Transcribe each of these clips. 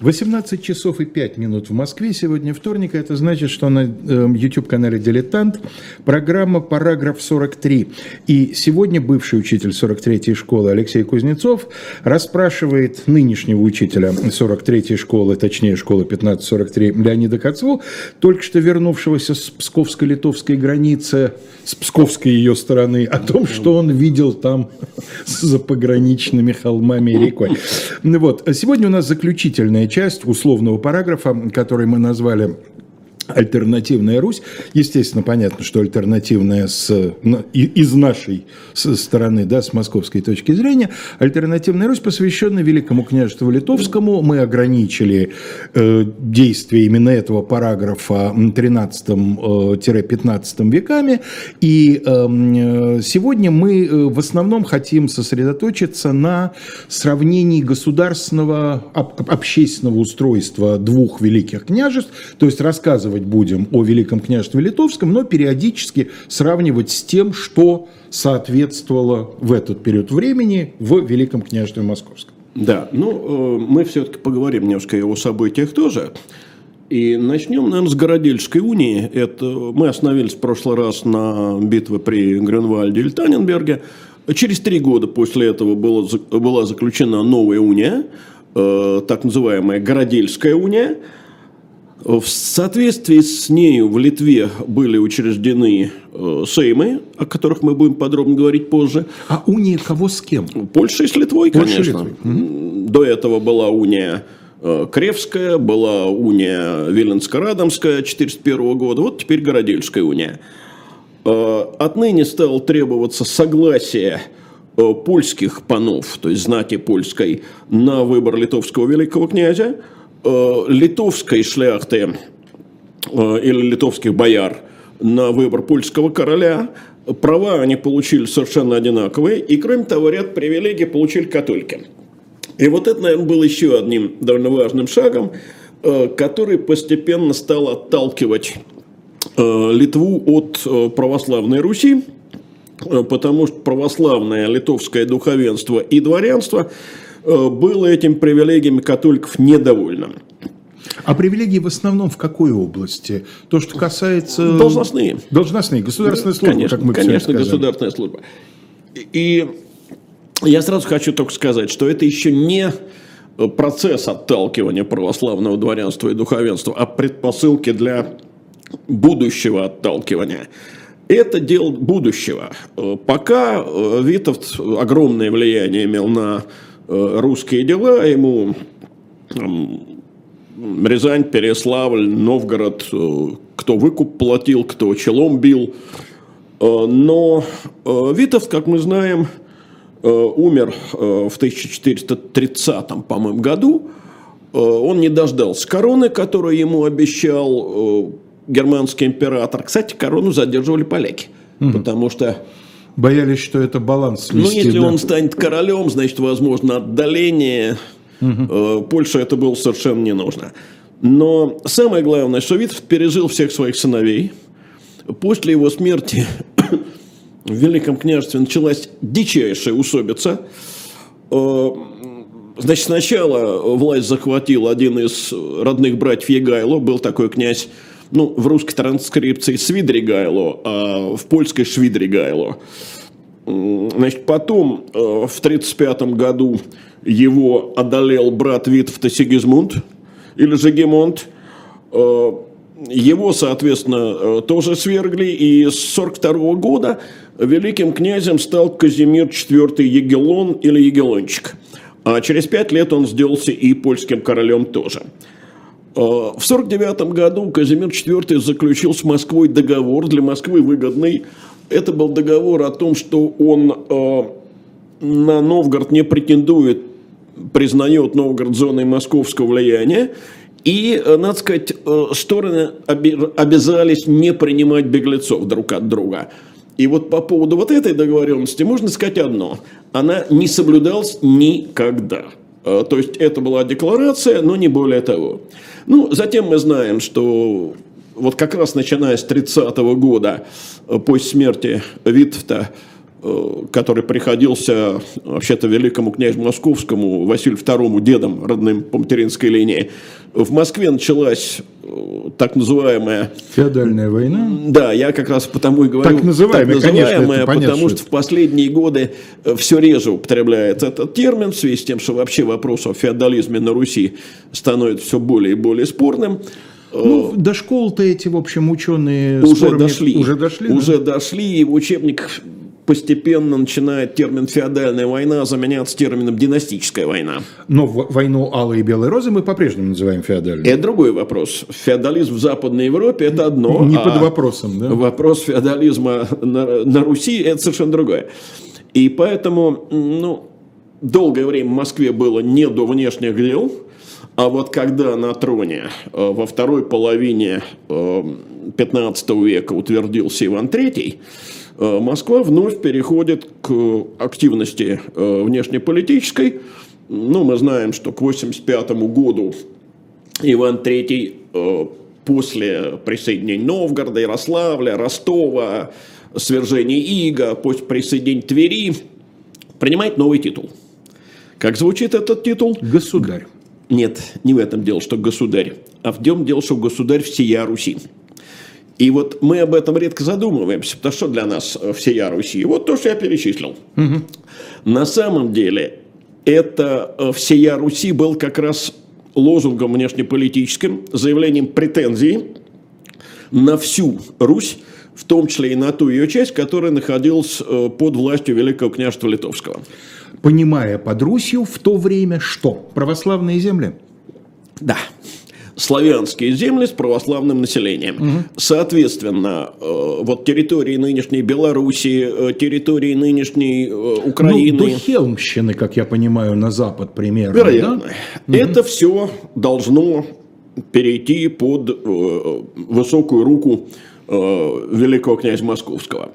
18 часов и 5 минут в Москве. Сегодня вторник. Это значит, что на э, YouTube-канале «Дилетант» программа «Параграф 43». И сегодня бывший учитель 43-й школы Алексей Кузнецов расспрашивает нынешнего учителя 43-й школы, точнее школы 1543 Леонида Коцву, только что вернувшегося с псковско-литовской границы, с псковской ее стороны, о том, что он видел там за пограничными холмами и рекой. Вот. Сегодня у нас заключительная часть условного параграфа, который мы назвали альтернативная Русь. Естественно, понятно, что альтернативная с, из нашей стороны, да, с московской точки зрения. Альтернативная Русь посвящена Великому княжеству Литовскому. Мы ограничили э, действие именно этого параграфа 13-15 э, веками. И эм, э, сегодня мы э, в основном хотим сосредоточиться на сравнении государственного, общественного устройства двух великих княжеств, то есть рассказывать рассказывать будем о Великом княжестве Литовском, но периодически сравнивать с тем, что соответствовало в этот период времени в Великом княжестве Московском. Да, ну, э, мы все-таки поговорим немножко о событиях тоже. И начнем, наверное, с Городельской унии. Это, мы остановились в прошлый раз на битве при Грюнвальде и Таненберге. Через три года после этого было, была заключена новая уния, э, так называемая Городельская уния – в соответствии с нею в Литве были учреждены э, сеймы, о которых мы будем подробно говорить позже. А уния кого с кем? Польша и с Литвой, Польша конечно. Литвой. До этого была уния э, Кревская, была уния Виленско-Радомская 401 года, вот теперь Городельская уния. Э, отныне стало требоваться согласие польских панов, то есть знати польской, на выбор литовского великого князя – Э, литовской шляхты э, или литовских бояр на выбор польского короля. Права они получили совершенно одинаковые. И, кроме того, ряд привилегий получили католики. И вот это, наверное, был еще одним довольно важным шагом, э, который постепенно стал отталкивать Литву от православной Руси, потому что православное литовское духовенство и дворянство – Э, было этим привилегиями католиков недовольно. А привилегии в основном в какой области? То, что касается... Должностные. Должностные, государственная служба, конечно, как мы Конечно, государственная служба. И я сразу хочу только сказать, что это еще не процесс отталкивания православного дворянства и духовенства, а предпосылки для будущего отталкивания. Это дело будущего. Э, пока э, Витовт огромное влияние имел на Э, русские дела, ему там, Рязань, Переславль, Новгород, э, кто выкуп платил, кто челом бил. Э, но Витовт, как мы знаем, умер в 1430, по-моему, году. Он не дождался короны, которую ему обещал германский император. Кстати, корону задерживали поляки, угу. потому что Боялись, что это баланс Ну, если да? он станет королем, значит, возможно, отдаление. Угу. Польше это было совершенно не нужно. Но самое главное, что Витовт пережил всех своих сыновей. После его смерти в Великом княжестве началась дичайшая усобица. Э, значит, сначала власть захватил один из родных братьев Егайло, был такой князь ну, в русской транскрипции Свидригайло, а в польской Швидригайло. Значит, потом э, в 1935 году его одолел брат Витовта Сигизмунд или Жегемонт. Э, его, соответственно, э, тоже свергли, и с 1942 года великим князем стал Казимир IV Егелон или Егелончик. А через пять лет он сделался и польским королем тоже. Э, в 1949 году Казимир IV заключил с Москвой договор, для Москвы выгодный. Это был договор о том, что он э, на Новгород не претендует, признает Новгород зоной московского влияния. И, э, надо сказать, стороны обязались не принимать беглецов друг от друга. И вот по поводу вот этой договоренности можно сказать одно. Она не соблюдалась никогда. То есть это была декларация, но не более того. Ну, затем мы знаем, что вот как раз начиная с 30 -го года, э, после смерти Витфта, который приходился вообще-то великому князю Московскому Василию II дедом родным по материнской линии. В Москве началась так называемая... Феодальная война? Да, я как раз потому и говорю... Так называемая, так называемая конечно, это понятно, потому что, что в последние годы все реже употребляется этот термин, в связи с тем, что вообще вопрос о феодализме на Руси становится все более и более спорным. Ну, до школ-то эти, в общем, ученые уже дошли. Уже дошли, Уже да? дошли, и в учебниках постепенно начинает термин «феодальная война» заменяться термином «династическая война». Но войну Алой и Белой Розы мы по-прежнему называем феодальной. Это другой вопрос. Феодализм в Западной Европе – это одно. Не а под вопросом, да? Вопрос феодализма на, на Руси – это совершенно другое. И поэтому, ну, долгое время в Москве было не до внешних дел – а вот когда на троне э, во второй половине 15 э, века утвердился Иван III, Москва вновь переходит к активности внешнеполитической. Ну, мы знаем, что к 1985 году Иван III после присоединения Новгорода, Ярославля, Ростова, свержения Ига, после присоединения Твери, принимает новый титул. Как звучит этот титул? Государь. Нет, не в этом дело, что государь, а в том дело, что государь всея Руси. И вот мы об этом редко задумываемся, потому что для нас всея Руси. Вот то, что я перечислил. Угу. На самом деле, это э, всея Руси был как раз лозунгом внешнеполитическим, заявлением претензий на всю Русь, в том числе и на ту ее часть, которая находилась э, под властью Великого княжества Литовского понимая под Русью в то время что? Православные земли? Да. Славянские земли с православным населением. Угу. Соответственно, э, вот территории нынешней Белоруссии, э, территории нынешней э, Украины. Ну, до Хелмщины, как я понимаю, на запад примерно. Вероятно. Да? Это угу. все должно перейти под высокую руку великого князя Московского.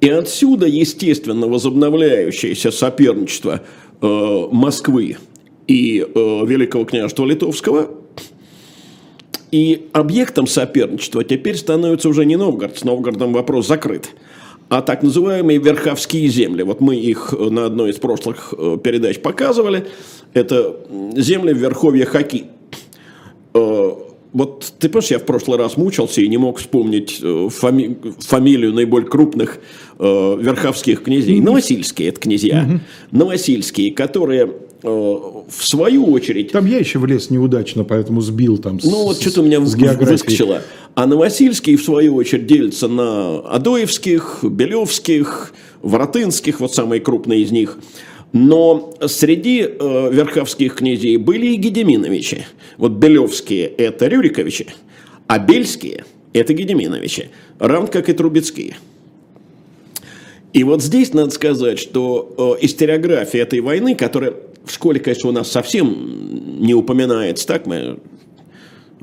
И отсюда, естественно, возобновляющееся соперничество Москвы и Великого княжества Литовского. И объектом соперничества теперь становится уже не Новгород, с Новгородом вопрос закрыт, а так называемые верховские земли. Вот мы их на одной из прошлых э, передач показывали. Это земли в верховье Хаки. Э, вот ты понимаешь, я в прошлый раз мучился и не мог вспомнить э, фами фамилию наиболее крупных э, верховских князей. Новосильские это князья. Новосильские, которые э, в свою очередь... Там я еще влез неудачно, поэтому сбил там с Ну вот что-то у меня с выскочило. А Новосильские, в свою очередь, делятся на Адоевских, Белевских, Воротынских, вот самые крупные из них – но среди э, верховских князей были и Гедеминовичи. Вот Белевские – это Рюриковичи, а Бельские – это Гедеминовичи, равно как и Трубецкие. И вот здесь надо сказать, что э, историография этой войны, которая в школе, конечно, у нас совсем не упоминается, так мы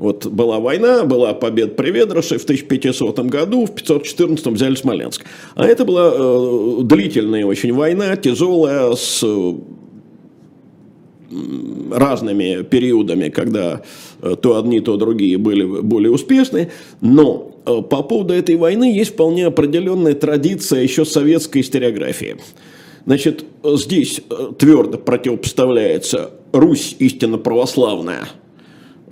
вот была война, была победа при Ведроше в 1500 году, в 514 взяли Смоленск. А это была э, длительная очень война, тяжелая, с э, разными периодами, когда э, то одни, то другие были более успешны. Но э, по поводу этой войны есть вполне определенная традиция еще советской историографии. Значит, здесь э, твердо противопоставляется Русь истинно православная –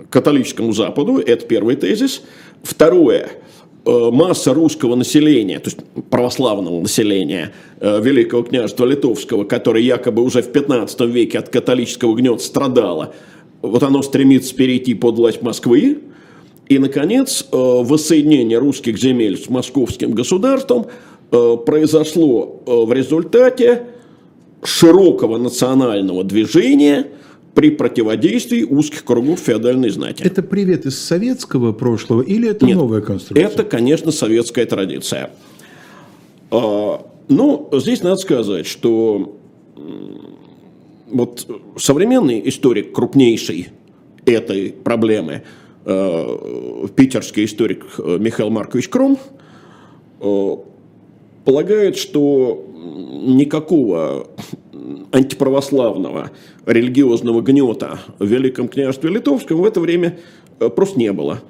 католическому Западу, это первый тезис. Второе, э, масса русского населения, то есть православного населения э, Великого княжества Литовского, которое якобы уже в 15 веке от католического гнета страдало, вот оно стремится перейти под власть Москвы. И, наконец, воссоединение русских земель с московским государством произошло в результате широкого национального движения – при противодействии узких кругов феодальной знати. Это привет из советского прошлого или это Нет, новая конструкция? Это, конечно, советская традиция. А, ну, здесь надо сказать, что вот современный историк, крупнейший этой проблемы, а, питерский историк Михаил Маркович Кром, полагает, что никакого антиправославного религиозного гнета в Великом княжестве Литовском в это время э, просто не было.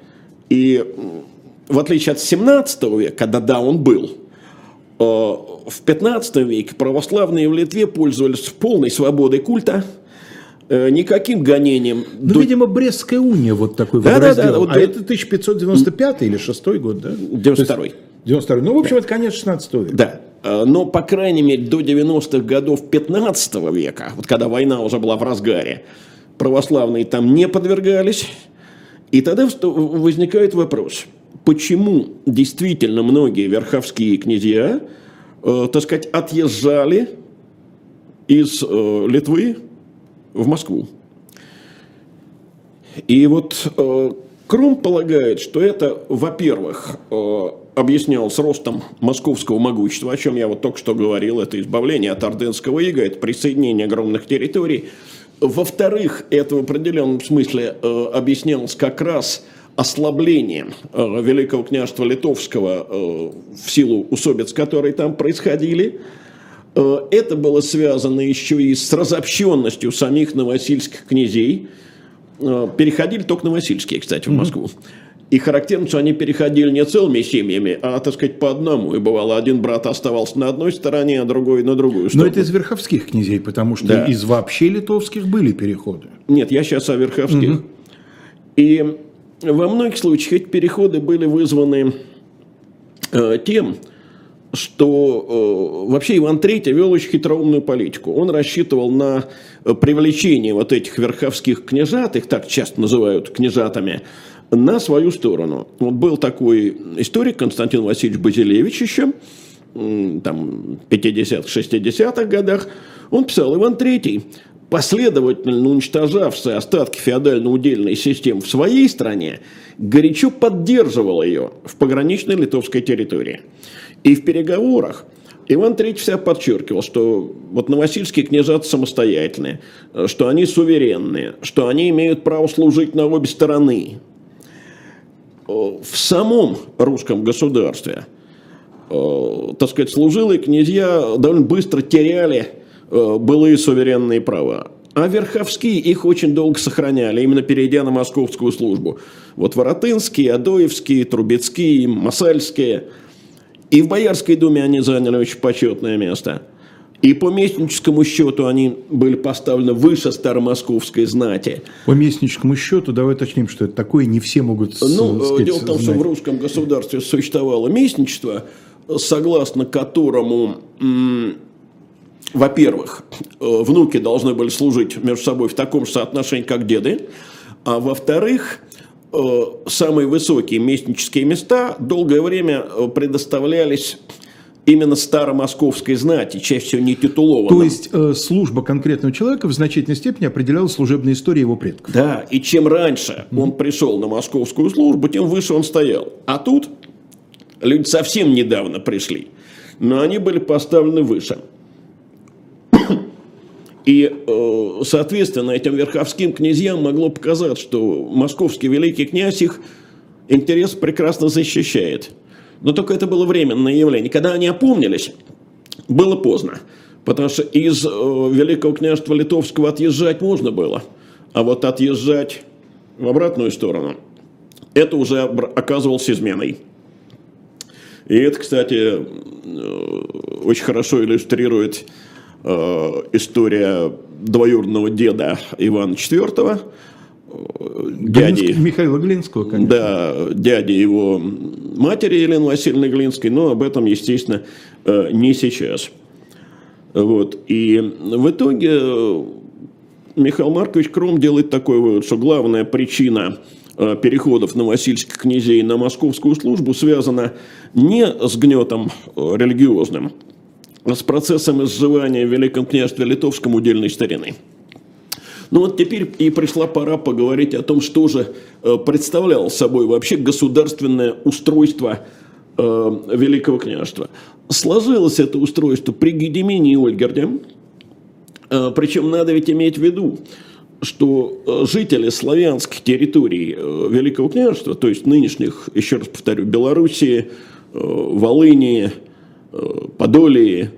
И в отличие от 17 века, когда да, он был, э, в 15 веке православные в Литве пользовались полной свободой культа, э, никаким гонением. Ну, До... видимо, Брестская уния вот такой да, да, да, вот, а это 1595 или 6 год, да? 92 -й. 92 Ну, в общем, это конец 16 века. Да. Э, но, по крайней мере, до 90-х годов 15 века, вот когда война уже была в разгаре, православные там не подвергались. И тогда возникает вопрос, почему действительно многие верховские князья, э, так сказать, отъезжали из э, Литвы в Москву. И вот э, Крум полагает, что это, во-первых, э, объяснялось ростом московского могущества, о чем я вот только что говорил, это избавление от Орденского ига, это присоединение огромных территорий. Во-вторых, это в определенном смысле э, объяснялось как раз ослаблением э, Великого княжества Литовского э, в силу усобиц, которые там происходили. Э, это было связано еще и с разобщенностью самих новосильских князей. Э, переходили только новосильские, кстати, в Москву. Mm-hmm. И характерно, что они переходили не целыми семьями, а, так сказать, по одному. И бывало, один брат оставался на одной стороне, а другой на другую сторону. Но это из верховских князей, потому что да. из вообще литовских были переходы. Нет, я сейчас о верховских. Угу. И во многих случаях эти переходы были вызваны э, тем, что э, вообще Иван III вел очень хитроумную политику. Он рассчитывал на привлечение вот этих верховских княжат, их так часто называют княжатами, на свою сторону. Вот был такой историк Константин Васильевич Базилевич еще, там, 50-х, 60-х годах, он писал, Иван III, последовательно уничтожав все остатки феодально-удельной системы в своей стране, горячо поддерживал ее в пограничной литовской территории. И в переговорах Иван III всегда подчеркивал, что вот новосильские княжаты самостоятельные, что они суверенные, что они имеют право служить на обе стороны, в самом русском государстве, э, так сказать, служилые князья довольно быстро теряли э, былые суверенные права. А верховские их очень долго сохраняли, именно перейдя на московскую службу. Вот Воротынские, Адоевские, Трубецкие, Масальские. И в Боярской думе они заняли очень почетное место – и по местническому счету они были поставлены выше старомосковской знати. По местническому счету, давай уточним, что это такое, не все могут Ну, сказать, дело в том, знать. что в русском государстве существовало местничество, согласно которому, во-первых, э, внуки должны были служить между собой в таком же соотношении, как деды, а во-вторых, э, самые высокие местнические места долгое время э, предоставлялись именно старомосковской знати, чаще всего не титулованным. То есть э, служба конкретного человека в значительной степени определяла служебная история его предков. Да, и чем раньше mm-hmm. он пришел на московскую службу, тем выше он стоял. А тут люди совсем недавно пришли, но они были поставлены выше. И, э, соответственно, этим верховским князьям могло показаться, что московский великий князь их интерес прекрасно защищает. Но только это было временное явление. Когда они опомнились, было поздно. Потому что из э, Великого княжества Литовского отъезжать можно было. А вот отъезжать в обратную сторону, это уже оказывалось изменой. И это, кстати, э, очень хорошо иллюстрирует э, история двоюродного деда Ивана IV, дяди... Михаила Глинского, конечно. Да, дяди его матери Елены Васильевны Глинской, но об этом, естественно, э, не сейчас. Вот. И в итоге э, Михаил Маркович Кром делает такой вывод, что главная причина э, переходов новосильских князей на московскую службу связана не с гнетом религиозным, а с процессом изживания в Великом княжестве Литовском удельной старины. Ну вот теперь и пришла пора поговорить о том, что же э, представляло собой вообще государственное устройство э, Великого княжества. Сложилось это устройство при Гедемине и Ольгерде, э, причем надо ведь иметь в виду, что жители славянских территорий Великого княжества, то есть нынешних, еще раз повторю, Белоруссии, Волынии, Подолии,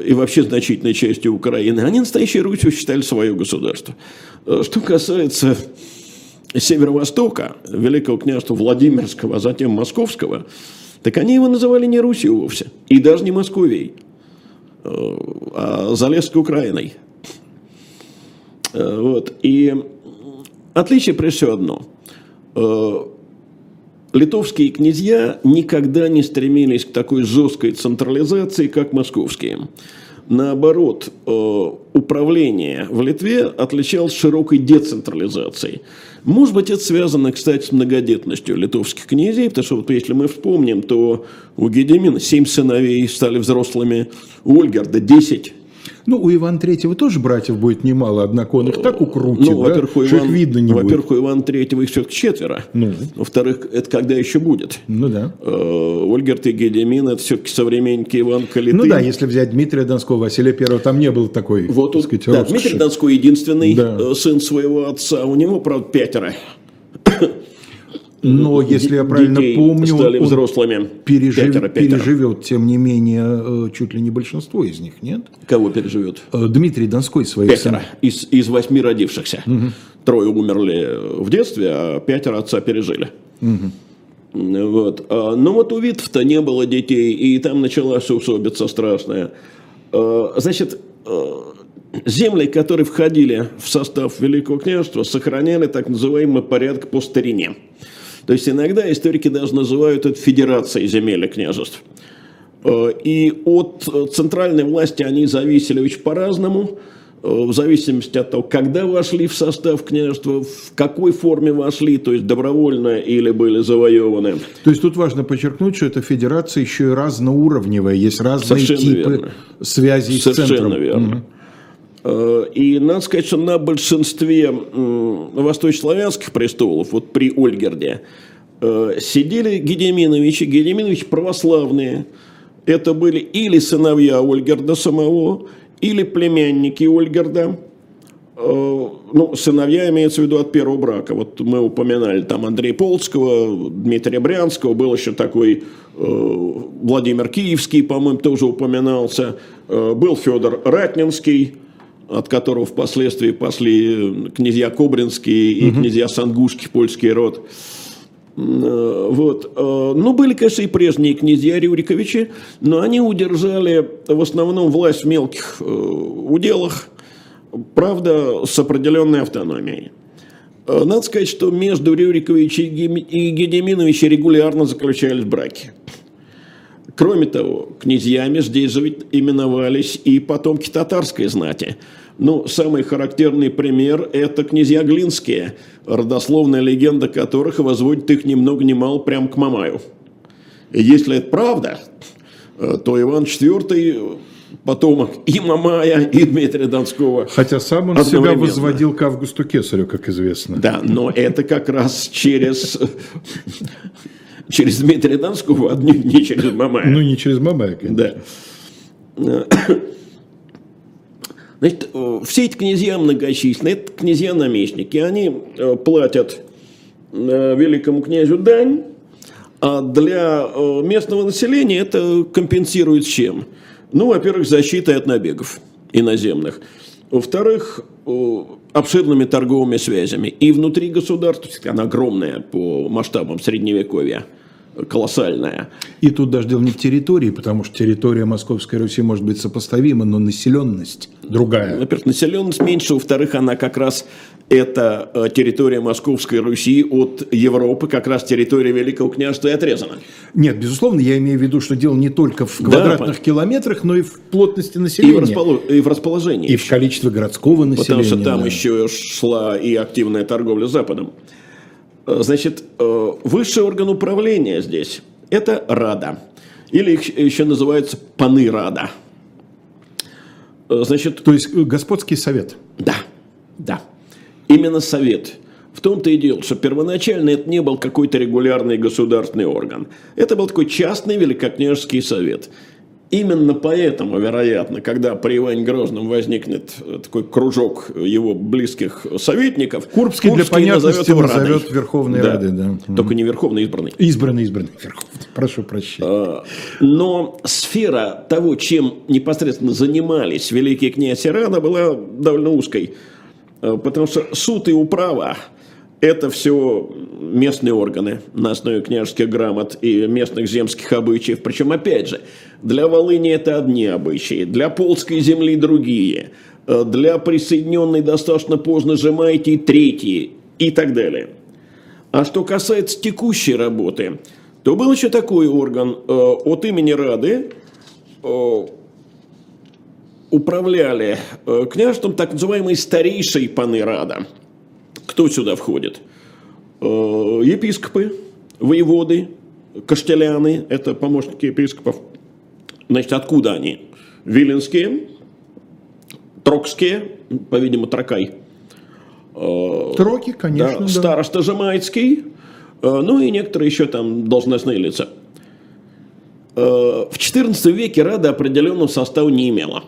и вообще значительной части Украины, они настоящей Русью считали свое государство. Э, что касается северо-востока, Великого княжества Владимирского, а затем Московского, так они его называли не Русью вовсе, и даже не Московией, э, а Залесской Украиной. Э, вот. И отличие прежде всего одно. Литовские князья никогда не стремились к такой жесткой централизации, как московские. Наоборот, э, управление в Литве отличалось широкой децентрализацией. Может быть, это связано, кстати, с многодетностью литовских князей, потому что вот если мы вспомним, то у Гедемина семь сыновей стали взрослыми, у Ольгерда десять ну, у Ивана Третьего тоже братьев будет немало, однако он их так укрутит, ну, во-первых, да, у Иван, их видно не Во-первых, у Ивана Третьего их все-таки четверо. Ну. Во-вторых, это когда еще будет? Ну да. Э, Ольгерт и Гедемин, это все-таки современники Ивана Калиты. Ну да, если взять Дмитрия Донского, Василия Первого, там не было такой, вот так сказать, да, Дмитрий Донской единственный да. Э, сын своего отца, у него, правда, пятеро. Но, если я правильно помню, стали он взрослыми. Пережив, пятеро, пятеро. переживет, тем не менее, э, чуть ли не большинство из них, нет? Кого переживет? Э, Дмитрий Донской своих Пятеро. Из, из восьми родившихся. Угу. Трое умерли в детстве, а пятеро отца пережили. Угу. Вот. А, но вот у Витов-то не было детей, и там началась усобица страшная. А, значит, земли, которые входили в состав Великого княжества, сохраняли так называемый порядок по старине. То есть иногда историки даже называют это федерацией земель и княжеств. Э, и от центральной власти они зависели очень по-разному, э, в зависимости от того, когда вошли в состав княжества, в какой форме вошли, то есть добровольно или были завоеваны. То есть тут важно подчеркнуть, что эта федерация еще и разноуровневая, есть разные Совершенно типы верно. связей Совершенно с центром. Совершенно верно. Угу. Э, и надо сказать, что на большинстве восточнославянских престолов, вот при Ольгерде, э, сидели Гедеминовичи. Гедеминовичи православные. Это были или сыновья Ольгерда самого, или племянники Ольгерда. Э, ну, сыновья имеется в виду от первого брака. Вот мы упоминали там Андрея Полцкого, Дмитрия Брянского, был еще такой Владимир Киевский, по-моему, тоже упоминался. Был Федор Ратнинский, от которого впоследствии пошли князья Кобринские и угу. князья Сангушки, польский род. Э, вот. Э, ну, были, конечно, и прежние князья Рюриковичи, но они удержали в основном власть в мелких э, уделах, правда, с определенной автономией. Надо сказать, что между Рюриковичем и Гедеминовичем регулярно заключались браки. Кроме того, князьями здесь именовались и потомки татарской знати – ну, самый характерный пример – это князья Глинские, родословная легенда которых возводит их ни много ни мало прямо к Мамаю. И если это правда, э, то Иван IV потомок и Мамая, и Дмитрия Донского. Хотя сам он себя возводил к Августу Кесарю, как известно. Да, но это как раз через, через Дмитрия Донского, а не через Мамая. Ну, не через Мамая, конечно. Да. Значит, э, все эти князья многочисленные, это князья-наместники, они э, платят э, великому князю дань, а для местного населения это компенсирует чем? Ну, во-первых, защитой от набегов иноземных. Во-вторых, обширными торговыми связями. И внутри государства, она огромная по масштабам Средневековья – колоссальная. И тут даже дело не в территории, потому что территория Московской Руси может быть сопоставима, но населенность другая. Во-первых, населенность меньше, во-вторых, она как раз это э, территория Московской Руси от Европы, как раз территория Великого княжества и отрезана. Нет, безусловно, я имею в виду, что дело не только в квадратных да, километрах, но и в плотности населения. И в, располож... и в расположении. И в количестве городского населения. Потому что там да. еще шла и активная торговля с Западом. Э, значит, э, высший орган управления здесь – это Рада. Или их еще называются паны Рада. Э, значит, То есть господский совет. Да, да. Именно совет. В том-то и дело, что первоначально это не был какой-то регулярный государственный орган. Это был такой частный великокняжеский совет. Именно поэтому, вероятно, когда при Иване Грозном возникнет такой кружок его близких советников, Курбский, Курбский для понятности назовет Верховной да. Рады. Да. Только не Верховный, избранный. Избранный, избранный. Верховный. Прошу прощения. А, но сфера того, чем непосредственно занимались великий князь и Рада, была довольно узкой. А, потому что суд и управа это все местные органы на основе княжеских грамот и местных земских обычаев. Причем, опять же, для Волыни это одни обычаи, для Полской земли другие, э, для присоединенной достаточно поздно Жемайки третьи и так далее. А что касается текущей работы, то был еще такой орган э, от имени Рады, э, управляли княжеством так называемые старейшие паны Рада – кто сюда входит? Э, епископы, воеводы, каштеляны, это помощники епископов. Значит, откуда они? Виленские, Трокские, по-видимому, Тракай. Э, Троки, конечно, да. да. Староста Жамайцкий, э, ну и некоторые еще там должностные лица. В XIV веке Рада определенного состава не имела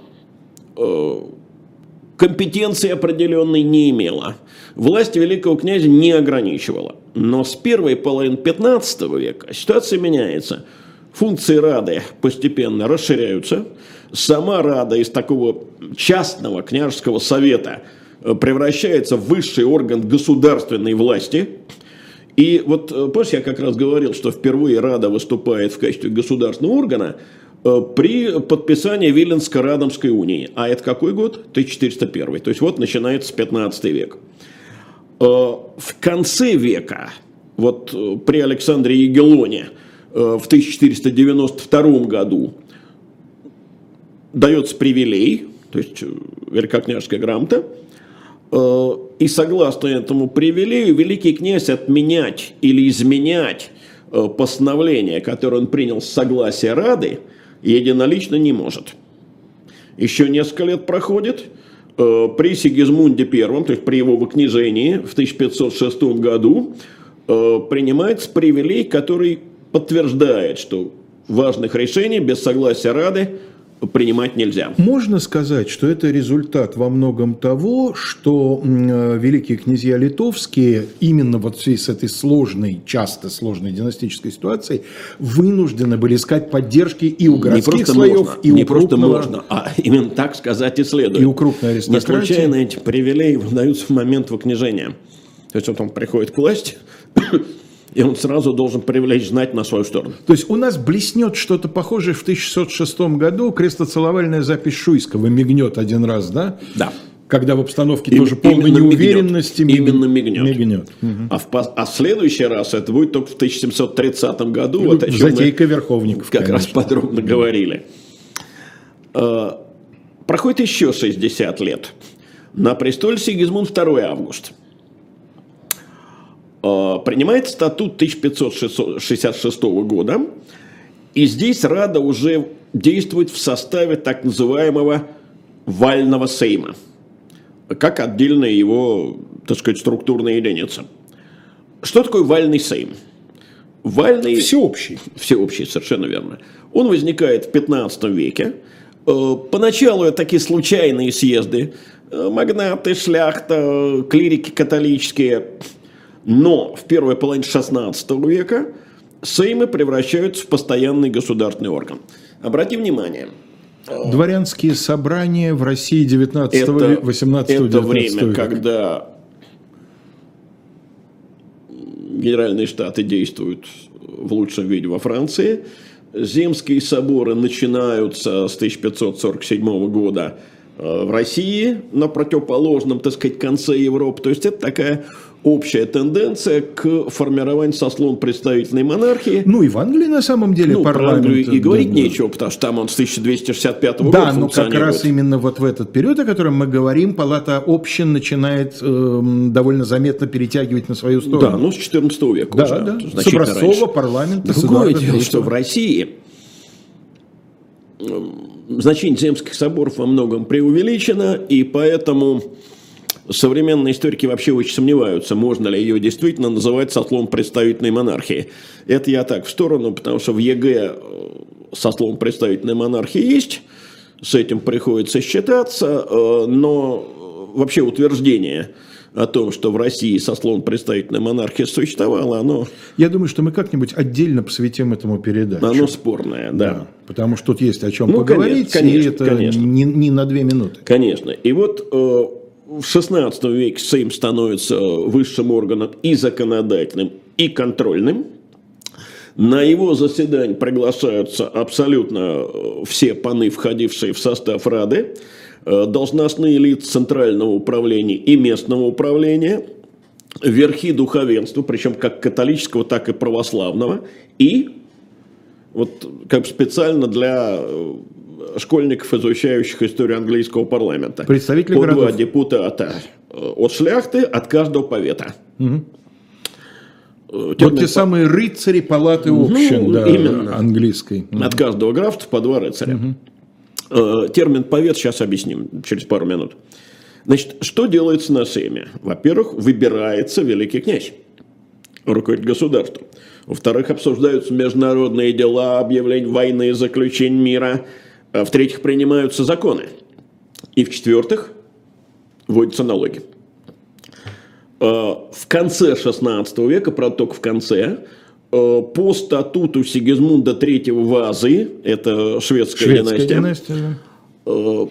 компетенции определенной не имела. Власть великого князя не ограничивала. Но с первой половины 15 века ситуация меняется. Функции Рады постепенно расширяются. Сама Рада из такого частного княжеского совета э, превращается в высший орган государственной власти. И вот, э, помнишь, я как раз говорил, что впервые Рада выступает в качестве государственного органа – при подписании Виленско-Радомской унии. А это какой год? 1401. То есть вот начинается 15 век. Э, в конце века, вот э, при Александре Егелоне в 1492 году дается привилей, то есть великокняжеская грамота, и согласно этому привилею великий князь отменять или изменять постановление, которое он принял с согласия Рады – единолично не может. Еще несколько лет проходит, э, при Сигизмунде I, то есть при его выкнижении в 1506 году, э, принимается привилей, который подтверждает, что важных решений без согласия Рады принимать нельзя. Можно сказать, что это результат во многом того, что э, великие князья литовские именно вот в связи с этой сложной, часто сложной династической ситуацией вынуждены были искать поддержки и у городских не слоев, можно, и не у просто крупного... можно, а именно так сказать и следует. И у крупной аристократии. Не случайно эти привилеи выдаются в момент выкнижения. То есть вот он приходит к власти, и он сразу должен привлечь знать на свою сторону. То есть у нас блеснет что-то похожее в 1606 году, крестоцеловальная запись Шуйского мигнет один раз, да? Да. Когда в обстановке Им, тоже полной неуверенности мигнет. именно мигнет. мигнет. Угу. А, в, а в следующий раз это будет только в 1730 году. Ну, вот о чем Затейка Верховников. Как конечно. раз подробно говорили. А, проходит еще 60 лет. На престоле Сигизмунд II август – Э, принимает статут 1566 года, и здесь Рада уже действует в составе так называемого вального сейма, как отдельная его, так сказать, структурная единица. Что такое вальный сейм? Вальный... Всеобщий. Всеобщий, совершенно верно. Он возникает в 15 веке. Э, поначалу это такие случайные съезды. Э, магнаты, шляхта, клирики католические – но в первой половине XVI века Сеймы превращаются в постоянный государственный орган. Обрати внимание. Дворянские собрания в России 19 это, 18 Это время, века. когда генеральные штаты действуют в лучшем виде во Франции. Земские соборы начинаются с 1547 года э, в России на противоположном, так сказать, конце Европы. То есть это такая общая тенденция к формированию сословно представительной монархии. Ну и в Англии на самом деле ну, парламент... Про Англию и говорить да, нечего, потому что там он с 1265 года Да, но как раз именно вот в этот период, о котором мы говорим, палата общин начинает э, довольно заметно перетягивать на свою сторону. Да, ну с 14 века да, уже. Да, да. С Образцового парламента. Другое дело, что в России значение земских соборов во многом преувеличено, и поэтому современные историки вообще очень сомневаются, можно ли ее действительно называть сословно-представительной монархии. Это я так в сторону, потому что в ЕГЭ сословно-представительная монархия есть, с этим приходится считаться, э, но вообще утверждение о том, что в России сословно представительная монархия существовала, оно... Я думаю, что мы как-нибудь отдельно посвятим этому передачу. Оно спорное, да. да потому что тут есть о чем ну, поговорить, конечно, и это конечно. Не, не на две минуты. Конечно. И вот э, в XVI веке Сейм становится высшим органом и законодательным, и контрольным. На его заседание приглашаются абсолютно все паны, входившие в состав Рады, должностные лица Центрального управления и местного управления, верхи духовенства, причем как католического, так и православного, и вот как специально для э, школьников, изучающих историю английского парламента. Представители По городов. два депутата э, от шляхты, от каждого повета. Угу. вот те самые рыцари палаты общин, ну, да, именно. английской. От каждого графства по два рыцаря. Угу. Термин повет сейчас объясним через пару минут. Значит, что делается на Сейме? Во-первых, выбирается великий князь, руководитель государства. Во-вторых, обсуждаются международные дела, объявление войны, заключение мира. А в-третьих, принимаются законы. И в-четвертых, вводятся налоги. А, в конце 16 века, только в конце, а, по статуту Сигизмунда III Вазы, это шведская, шведская династия, династия да.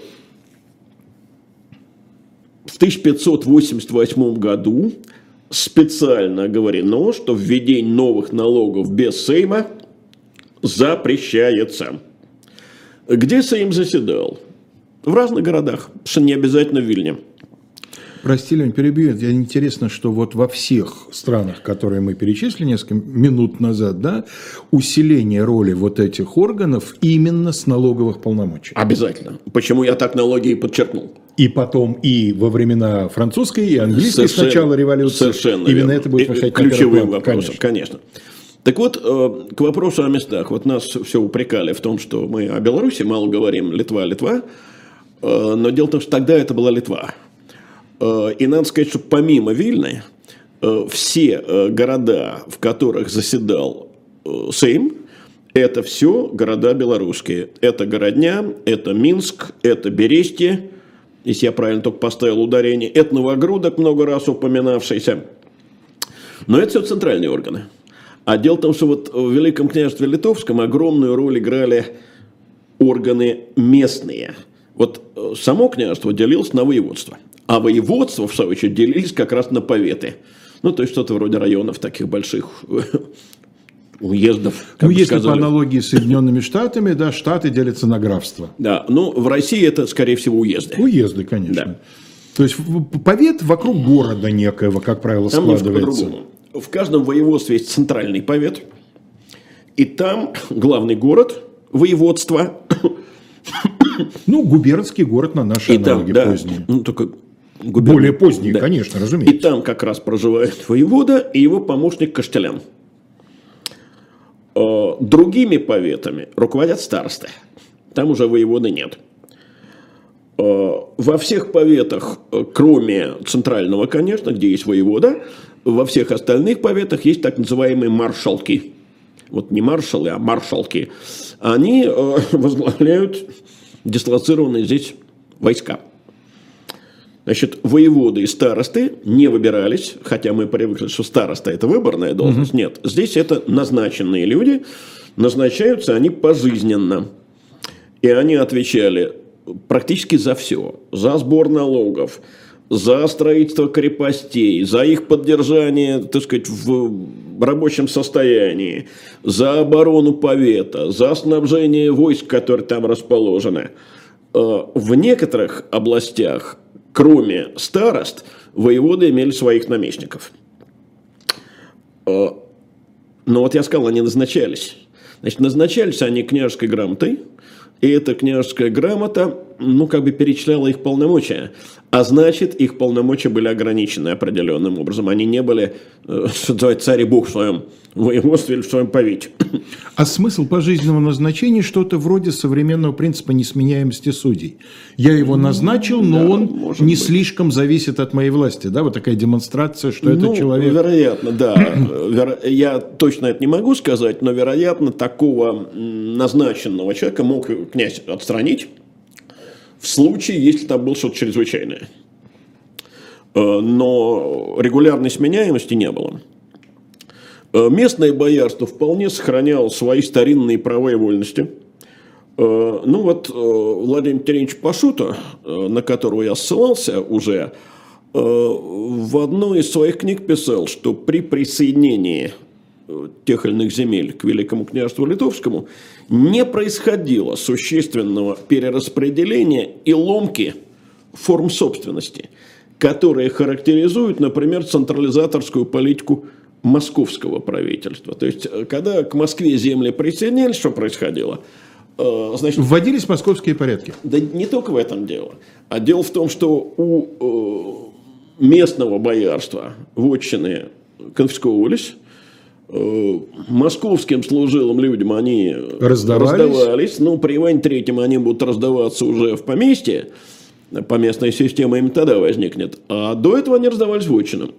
В 1588 году специально оговорено, что введение новых налогов без Сейма запрещается. Где Сейм заседал? В разных городах, что не обязательно в Вильне. Прости, Лень, перебью. Я интересно, что вот во всех странах, которые мы перечислили несколько минут назад, да, усиление роли вот этих органов именно с налоговых полномочий. Обязательно. Почему я так налоги и подчеркнул? И потом и во времена французской и английской совершенно, сначала революции. Совершенно Именно верно. это будет проходить Ключевым вопросом, конечно. конечно. Так вот, э, к вопросу о местах. Вот нас все упрекали в том, что мы о Беларуси мало говорим, Литва, Литва. Э, но дело в том, что тогда это была Литва. Э, и надо сказать, что помимо Вильны, все города, в которых заседал Сейм, это все города белорусские. Это Городня, это Минск, это Берестье, если я правильно только поставил ударение, это Новогрудок, много раз упоминавшийся. Но это все центральные органы. А дело в том, что вот в Великом княжестве Литовском огромную роль играли органы местные. Вот само княжество делилось на воеводство – а воеводства, в свою очередь, делились как раз на поветы. Ну, то есть что-то вроде районов таких больших уездов. ну, если сказали. по аналогии с Соединенными Штатами, да, штаты делятся на графства. Да, ну, в России это, скорее всего, уезды. Уезды, конечно. Да. То есть повет вокруг города некоего, как правило, там складывается. В каждом воеводстве есть центральный повет, и там главный город, воеводство. Ну, губернский город на наши и аналоги там, да, поздние. Ну, только губернатор. Более поздние, да. конечно, разумеется. И там как раз проживает воевода и его помощник Каштелян. Э, другими поветами руководят старосты. Там уже воеводы нет. Э, во всех поветах, э, кроме центрального, конечно, где есть воевода, во всех остальных поветах есть так называемые маршалки. Вот не маршалы, а маршалки. Они возглавляют дислоцированные здесь войска. Значит, воеводы и старосты не выбирались, хотя мы привыкли, что староста – это выборная должность. Угу. Нет, здесь это назначенные люди, назначаются они пожизненно. И они отвечали практически за все. За сбор налогов, за строительство крепостей, за их поддержание, так сказать, в рабочем состоянии, за оборону повета, за снабжение войск, которые там расположены. Э, в некоторых областях кроме старост, воеводы имели своих наместников. Э, но вот я сказал, они назначались. Значит, назначались они княжеской грамотой, и эта княжеская грамота, ну, как бы перечисляла их полномочия. А значит, их полномочия были ограничены определенным образом. Они не были, э, что называется, царь и бог в своем воеводстве или в своем повете. А смысл пожизненного назначения что-то вроде современного принципа несменяемости судей. Я его назначил, но да, он не быть. слишком зависит от моей власти. Да, вот такая демонстрация, что ну, это человек... Вероятно, да. Я точно это не могу сказать, но, вероятно, такого назначенного человека мог князь отстранить в случае, если там было что-то чрезвычайное. Э, но регулярной сменяемости не было. Э, местное боярство вполне сохраняло свои старинные права и вольности. Э, ну вот Владимир Терентьевич Пашута, на которого я ссылался уже, в одной из своих книг писал, что при присоединении тех или иных земель к Великому княжеству Литовскому не происходило существенного перераспределения и ломки форм собственности, которые характеризуют, например, централизаторскую политику московского правительства. То есть, когда к Москве земли присоединились, что происходило – Э, значит, Вводились московские порядки? Да не только в этом дело. А дело в том, что у э, местного боярства вотчины конфисковывались, э, московским служилым людям они раздавались. раздавались. Ну, при Иване Третьем они будут раздаваться уже в поместье, поместная система им тогда возникнет. А до этого они раздавались вотчинам.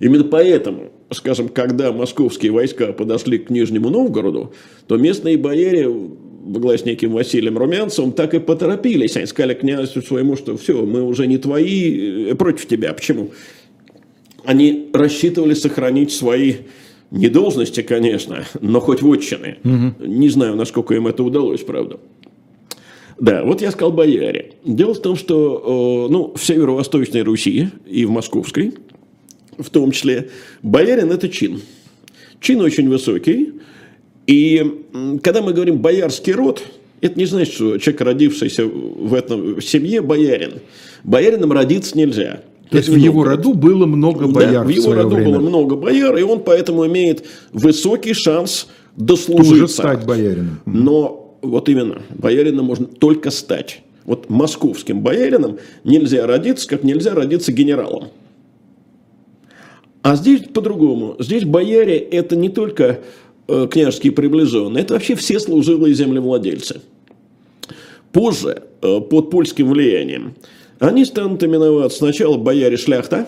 Именно поэтому, скажем, когда московские войска подошли к Нижнему Новгороду, то местные бояре во главе с неким Василием Румянцевым, так и поторопились. Они сказали князю своему, что все, мы уже не твои, э, против тебя. Почему? Они рассчитывали сохранить свои не должности, конечно, но хоть вотчины. Угу. Не знаю, насколько им это удалось, правда. Да, вот я сказал бояре. Дело в том, что э, ну, в северо-восточной Руси и в московской, в том числе, боярин – это чин. Чин очень высокий, и когда мы говорим боярский род, это не значит, что человек, родившийся в этом в семье, боярин. Боярином родиться нельзя. То есть в его роду было много бояр. Да, в его роду время. было много бояр, и он поэтому имеет высокий шанс дослужиться. Тоже стать боярином. Но вот именно, боярином можно только стать. Вот московским боярином нельзя родиться, как нельзя родиться генералом. А здесь по-другому. Здесь бояре это не только Э, княжеские приближенные, это вообще все служилые землевладельцы. Позже, э, под польским влиянием, они станут именовать сначала бояре шляхта,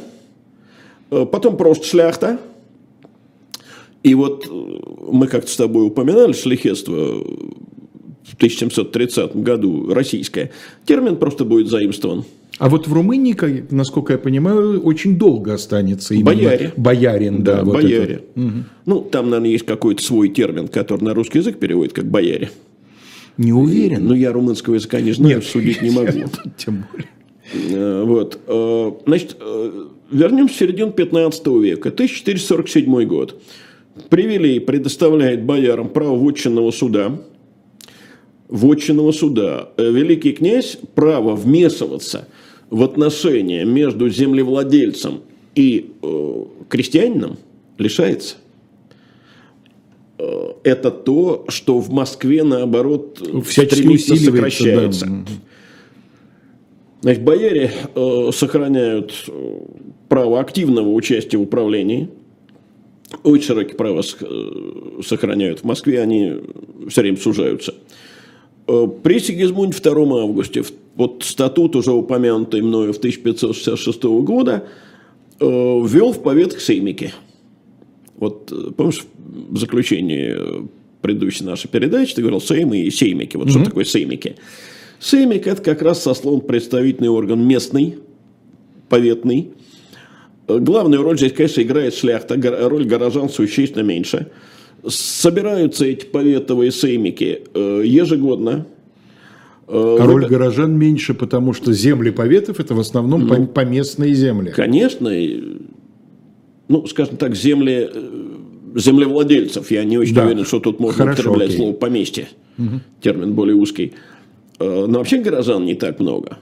э, потом просто шляхта. И вот мы как-то с тобой упоминали шляхетство в 1730 году российское. Термин просто будет заимствован. А вот в Румынии, насколько я понимаю, очень долго останется именно Бояре. боярин. Да, да вот бояре. Угу. Ну, там, наверное, есть какой-то свой термин, который на русский язык переводит как бояре. Не уверен. Ну, я румынского языка не знаю, Нет, судить не могу. Тем более. Э, вот. Э, значит, э, вернемся в середину 15 века, 1447 год. Привели, предоставляет боярам право вотчинного суда. Вотчинного суда. Великий князь право вмешиваться – в отношения между землевладельцем и э, крестьянином лишается. Это то, что в Москве, наоборот, стремительно сокращается. Да. Значит, бояре э, сохраняют э, право активного участия в управлении. Очень широкие права э, сохраняют. В Москве они все время сужаются. Э, при Сигизмунде 2 августе, вот статут, уже упомянутый мною в 1566 года, ввел в поветах сеймики. Вот э, помнишь, в заключении предыдущей нашей передачи ты говорил сеймы и сеймики. Вот mm-hmm. что такое сеймики? Сеймик – это как раз сословно представительный орган местный, поветный. Главную роль здесь, конечно, играет шляхта, роль горожан существенно меньше – Собираются эти поветовые сеймики э, ежегодно. Э, а роль горожан меньше, потому что земли поветов это в основном ну, поместные земли. Конечно. Ну, скажем так, земли э, землевладельцев. Я не очень да. уверен, что тут можно Хорошо, употреблять окей. слово поместье. Угу. Термин более узкий. Но вообще горожан не так много.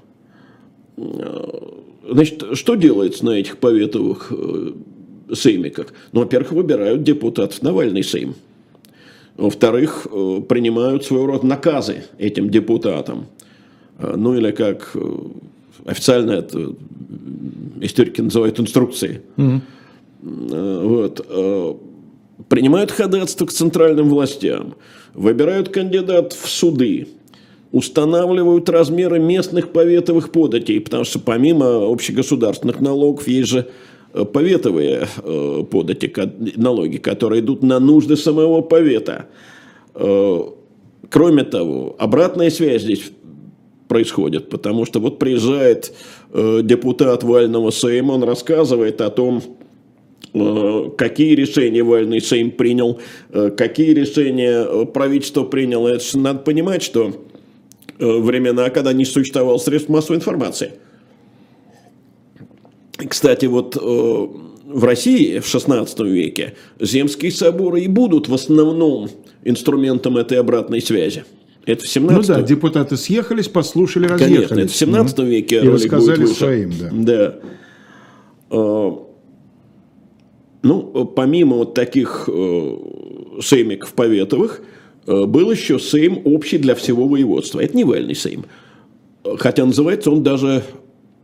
Значит, что делается на этих поветовых сеймиках. Ну, во-первых, выбирают депутатов Навальный Сейм. Во-вторых, э, принимают своего рода наказы этим депутатам. Э, ну, или как э, официально это историки называют инструкции. Угу. Вот. Принимают ходатайство к центральным властям, выбирают кандидатов в суды, устанавливают размеры местных поветовых податей, потому что помимо общегосударственных налогов есть же поветовые э, подати, налоги, которые идут на нужды самого повета. Э, кроме того, обратная связь здесь происходит, потому что вот приезжает э, депутат Вального Сейма, он рассказывает о том, э, какие решения вольный Сейм принял, э, какие решения э, правительство приняло. Это же надо понимать, что времена, когда не существовало средств массовой информации. Кстати, вот в России в XVI веке земские соборы и будут в основном инструментом этой обратной связи. Это в 17 Ну да, депутаты съехались, послушали, разъехались. Конечно, это в 17 веке И рассказали своим, да. Да. А, ну, помимо вот таких э, сеймиков поветовых, э, был еще сейм общий для всего воеводства. Это не вольный сейм. Хотя называется он даже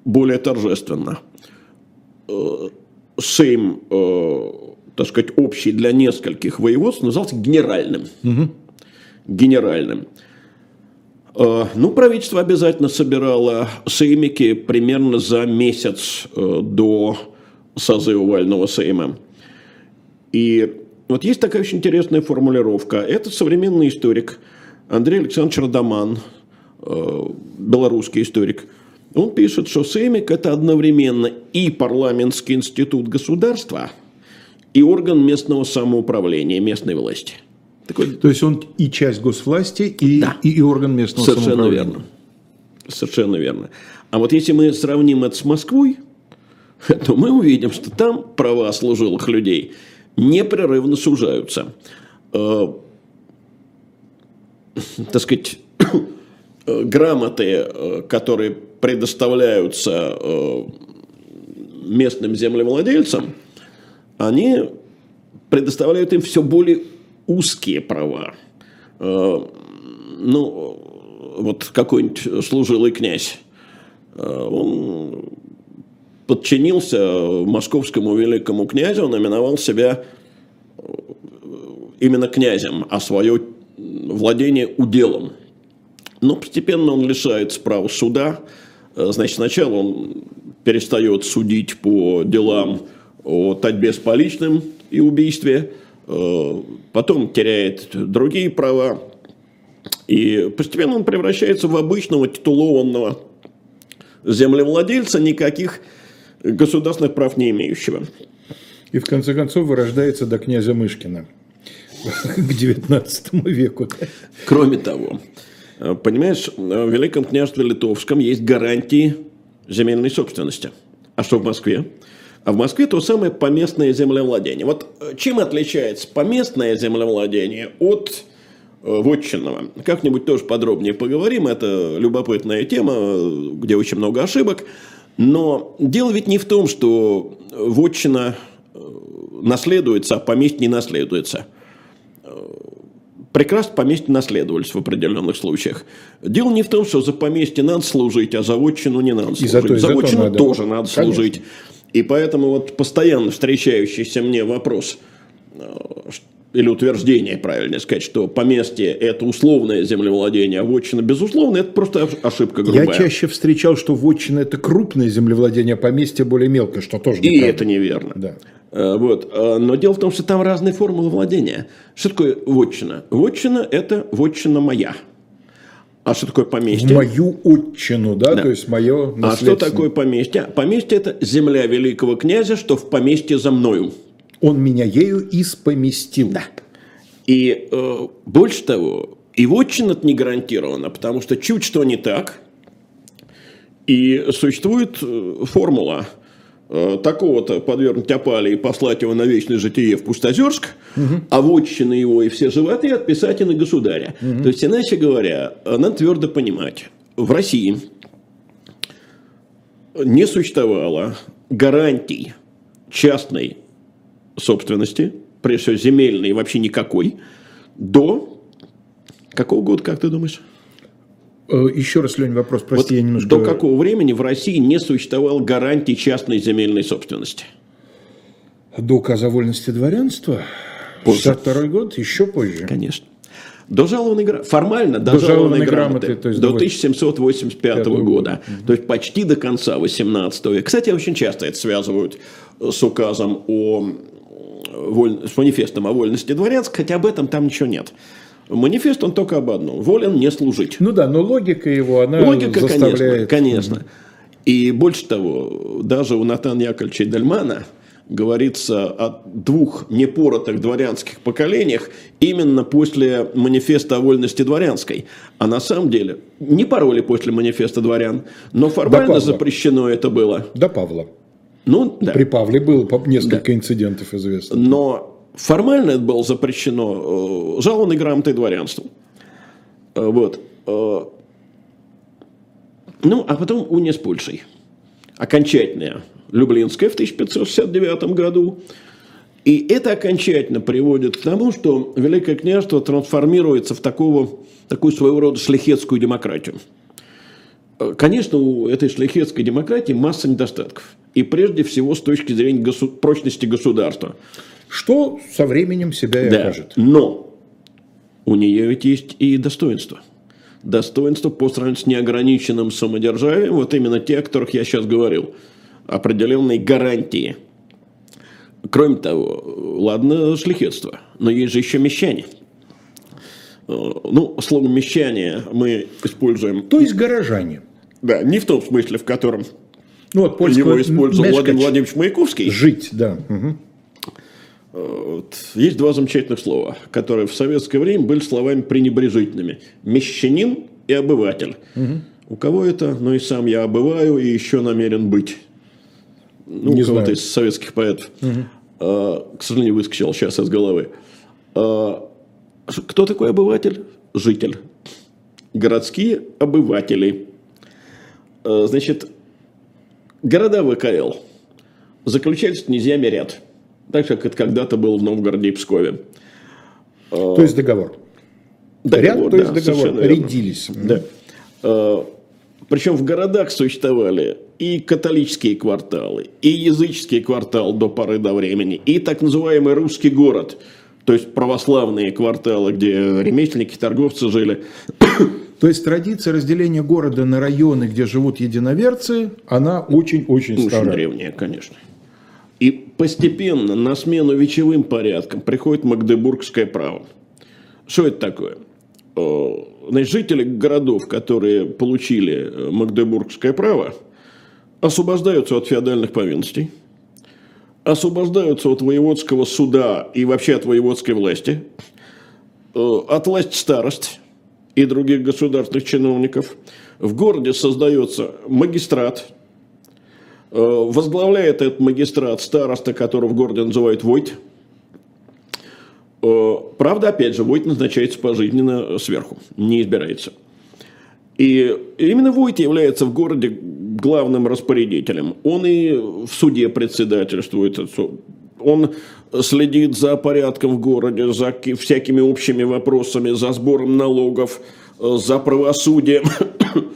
более торжественно. Э, сейм, так сказать, общий для нескольких воеводств назывался генеральным. Угу. Генеральным. Ну, правительство обязательно собирало сеймики примерно за месяц до созыва вального сейма. И вот есть такая очень интересная формулировка. Это современный историк Андрей Александрович Радаман, э, белорусский историк. Он пишет, что Сеймик – это одновременно и парламентский институт государства, и орган местного самоуправления, местной власти. Такой... То есть он и часть госвласти, и, да. и, и орган местного Совершенно самоуправления. верно. Совершенно верно. А вот если мы сравним это с Москвой, то мы увидим, что там права служилых людей – непрерывно сужаются. Э, так сказать, грамоты, э, которые предоставляются э, местным землевладельцам, они предоставляют им все более узкие права. Э, ну, вот какой-нибудь служилый князь, э, он подчинился московскому великому князю, наименовал себя э, именно князем, а свое владение уделом. Но постепенно он лишается права суда. Э, значит, сначала он перестает судить по делам о татьбе с поличным и убийстве, э, потом теряет другие права, и постепенно он превращается в обычного титулованного землевладельца, никаких государственных прав не имеющего. И в конце концов вырождается до князя Мышкина к XIX веку. Кроме того, понимаешь, в Великом княжестве Литовском есть гарантии земельной собственности. А что в Москве? А в Москве то самое поместное землевладение. Вот чем отличается поместное землевладение от э, вотчинного? Как-нибудь тоже подробнее поговорим. Это любопытная тема, э, где очень много ошибок. Но дело ведь не в том, что вотчина э, наследуется, а поместье не наследуется. Э, прекрасно поместье наследовались в определенных случаях. Дело не в том, что за поместье надо служить, а за вотчину не надо служить. И зато, и за вотчину надо. тоже надо Конечно. служить. И поэтому вот постоянно встречающийся мне вопрос, э, или утверждение, правильно сказать, что поместье – это условное землевладение, а вотчина – безусловно, это просто ошибка грубая. Я чаще встречал, что вотчина – это крупное землевладение, а поместье более мелкое, что тоже И это неверно. Да. Э, вот. Э, но дело в том, что там разные формулы владения. Что такое вотчина? Вотчина – это вотчина моя. А что такое поместье? В мою отчину, да? да. То есть мое А что такое поместье? Поместье – это земля великого князя, что в поместье за мною. Он меня ею испоместил. Да. И э, больше того, и вотчина не гарантирована, потому что чуть что не так, и существует э, формула э, такого-то подвергнуть опале и послать его на вечное житие в Пустозерск, угу. а вотчины его и все животы отписать и на государя. Угу. То есть, иначе говоря, надо твердо понимать, в России не существовало гарантий частной собственности, прежде всего земельной вообще никакой, до какого года, как ты думаешь? Э, еще раз, Лень, вопрос, прости, вот я немножко... До какого времени в России не существовало гарантии частной земельной собственности? До указа вольности дворянства? Позже. 62 год? Еще позже? Конечно. До жалованной грамоты. Формально до, до жалованной, грамоты. грамоты то есть до 1785 года. года. Угу. То есть почти до конца 18 века. Кстати, очень часто это связывают с указом о воль... с манифестом о вольности дворянств, хотя об этом там ничего нет. Манифест он только об одном. Волен не служить. Ну да, но логика его, она логика, заставляет... конечно, конечно. И больше того, даже у Натана Яковлевича Дельмана говорится о двух непоротых дворянских поколениях именно после манифеста о вольности дворянской. А на самом деле не пароли после манифеста дворян, но формально запрещено это было. До Павла. Ну, да. При Павле было несколько да. инцидентов известно. Но формально это было запрещено э, жалованной грамотой дворянству. Э, вот. Э, ну, а потом уния с Польшей. Окончательная Люблинская в 1569 году. И это окончательно приводит к тому, что Великое княжество трансформируется в такого, такую своего рода шляхетскую демократию. Конечно, у этой шляхетской демократии масса недостатков. И прежде всего с точки зрения госу- прочности государства. Что со временем себя и да, окажет. Но у нее ведь есть и достоинства. Достоинства по сравнению с неограниченным самодержавием, вот именно те, о которых я сейчас говорил – определенной гарантии. Кроме того, ладно, шляхетство, но есть же еще мещане. Э, ну, слово мещане мы используем... То есть горожане. Да, не в том смысле, в котором ну, от польского его использовал Владимир Владимирович Маяковский. Жить, да. Угу. Вот. Есть два замечательных слова, которые в советское время были словами пренебрежительными. Мещанин и обыватель. Угу. У кого это? Ну и сам я обываю и еще намерен быть ну, не у кого-то из советских поэтов, угу. а, к сожалению, выскочил сейчас из головы. А, кто такой обыватель? Житель. Городские обыватели. А, значит, города ВКЛ заключались с князьями ряд. Так как это когда-то было в Новгороде и Пскове. То есть договор. договор ряд, то есть да, договор. Рядились. Да. А, причем в городах существовали и католические кварталы, и языческий квартал до поры до времени, и так называемый русский город, то есть православные кварталы, где ремесленники, торговцы жили. То есть традиция разделения города на районы, где живут единоверцы, она очень-очень старая. Очень древняя, конечно. И постепенно на смену вечевым порядкам приходит Магдебургское право. Что это такое? Значит, жители городов, которые получили э, Магдебургское право, освобождаются от феодальных повинностей, освобождаются от воеводского суда и вообще от воеводской власти, э, от власти старость и других государственных чиновников. В городе создается магистрат, э, возглавляет этот магистрат староста, которого в городе называют Войт. Э, правда, опять же, Войт назначается пожизненно сверху, не избирается. И именно Войт является в городе главным распорядителем. Он и в суде председательствует. Он следит за порядком в городе, за всякими общими вопросами, за сбором налогов, за правосудием.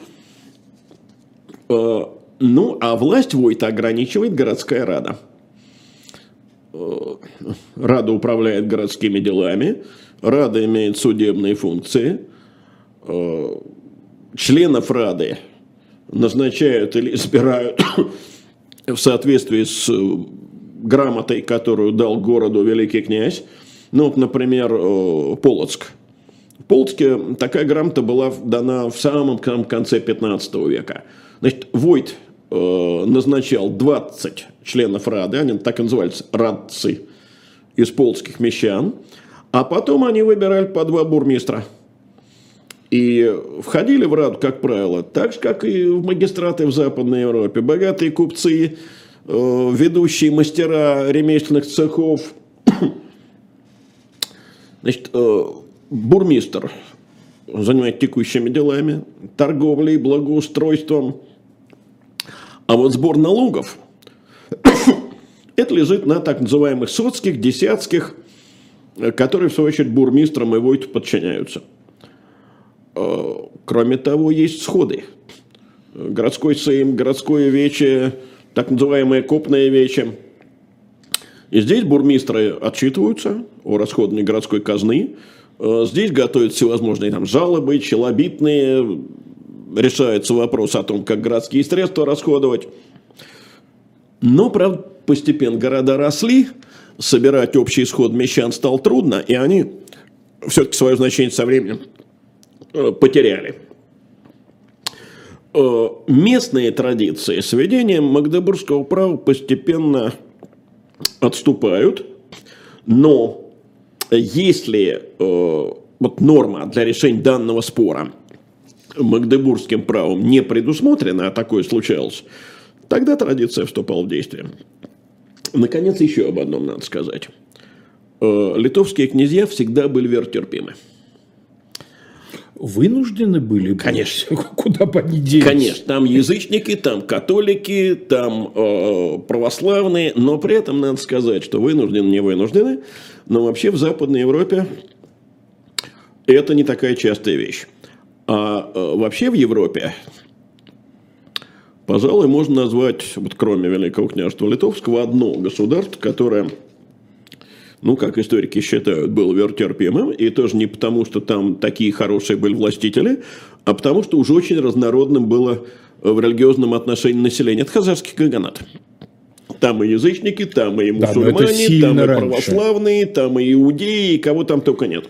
Э, ну, а власть Войта ограничивает городская рада. Э, рада управляет городскими делами, Рада имеет судебные функции, э, членов Рады назначают или избирают в соответствии с э, грамотой, которую дал городу великий князь. Ну, вот, например, э, Полоцк. В Полоцке такая грамота была дана в самом конце 15 века. Значит, Войт э, назначал 20 членов Рады, они так и назывались, радцы, из полоцких мещан, а потом они выбирали по два бурмистра – и входили в Раду, как правило, так же, как и в магистраты в Западной Европе. Богатые купцы, ведущие мастера ремесленных цехов. Значит, э, бурмистр занимает текущими делами, торговлей, благоустройством. А вот сбор налогов, это лежит на так называемых соцких, десятских, э, которые, в свою очередь, бурмистрам и войту подчиняются – Э, кроме того, есть сходы. Городской сейм, городское вече, так называемое копное вече. И здесь бурмистры отчитываются о расходовании городской казны. Э, здесь готовят всевозможные там, жалобы, челобитные, решается вопрос о том, как городские средства расходовать. Но, правда, постепенно города росли, собирать общий исход мещан стало трудно, и они все-таки свое значение со временем Э, потеряли. Э, местные традиции с введением Магдебургского права постепенно отступают, но если э, вот норма для решения данного спора Магдебургским правом не предусмотрена, а такое случалось, тогда традиция вступала в действие. Наконец, еще об одном надо сказать. Э, литовские князья всегда были вертерпимы. Вынуждены были? Конечно. Куда бы они делись? Конечно. Там язычники, там католики, там э, православные. Но при этом надо сказать, что вынуждены, не вынуждены. Но вообще в Западной Европе это не такая частая вещь. А э, вообще в Европе, пожалуй, можно назвать, вот кроме Великого княжества Литовского, одно государство, которое ну, как историки считают, был вертерпимым, и тоже не потому, что там такие хорошие были властители, а потому, что уже очень разнородным было в религиозном отношении населения. Это хазарский каганат. Там и язычники, там и мусульмане, да, там и раньше. православные, там и иудеи, и кого там только нет.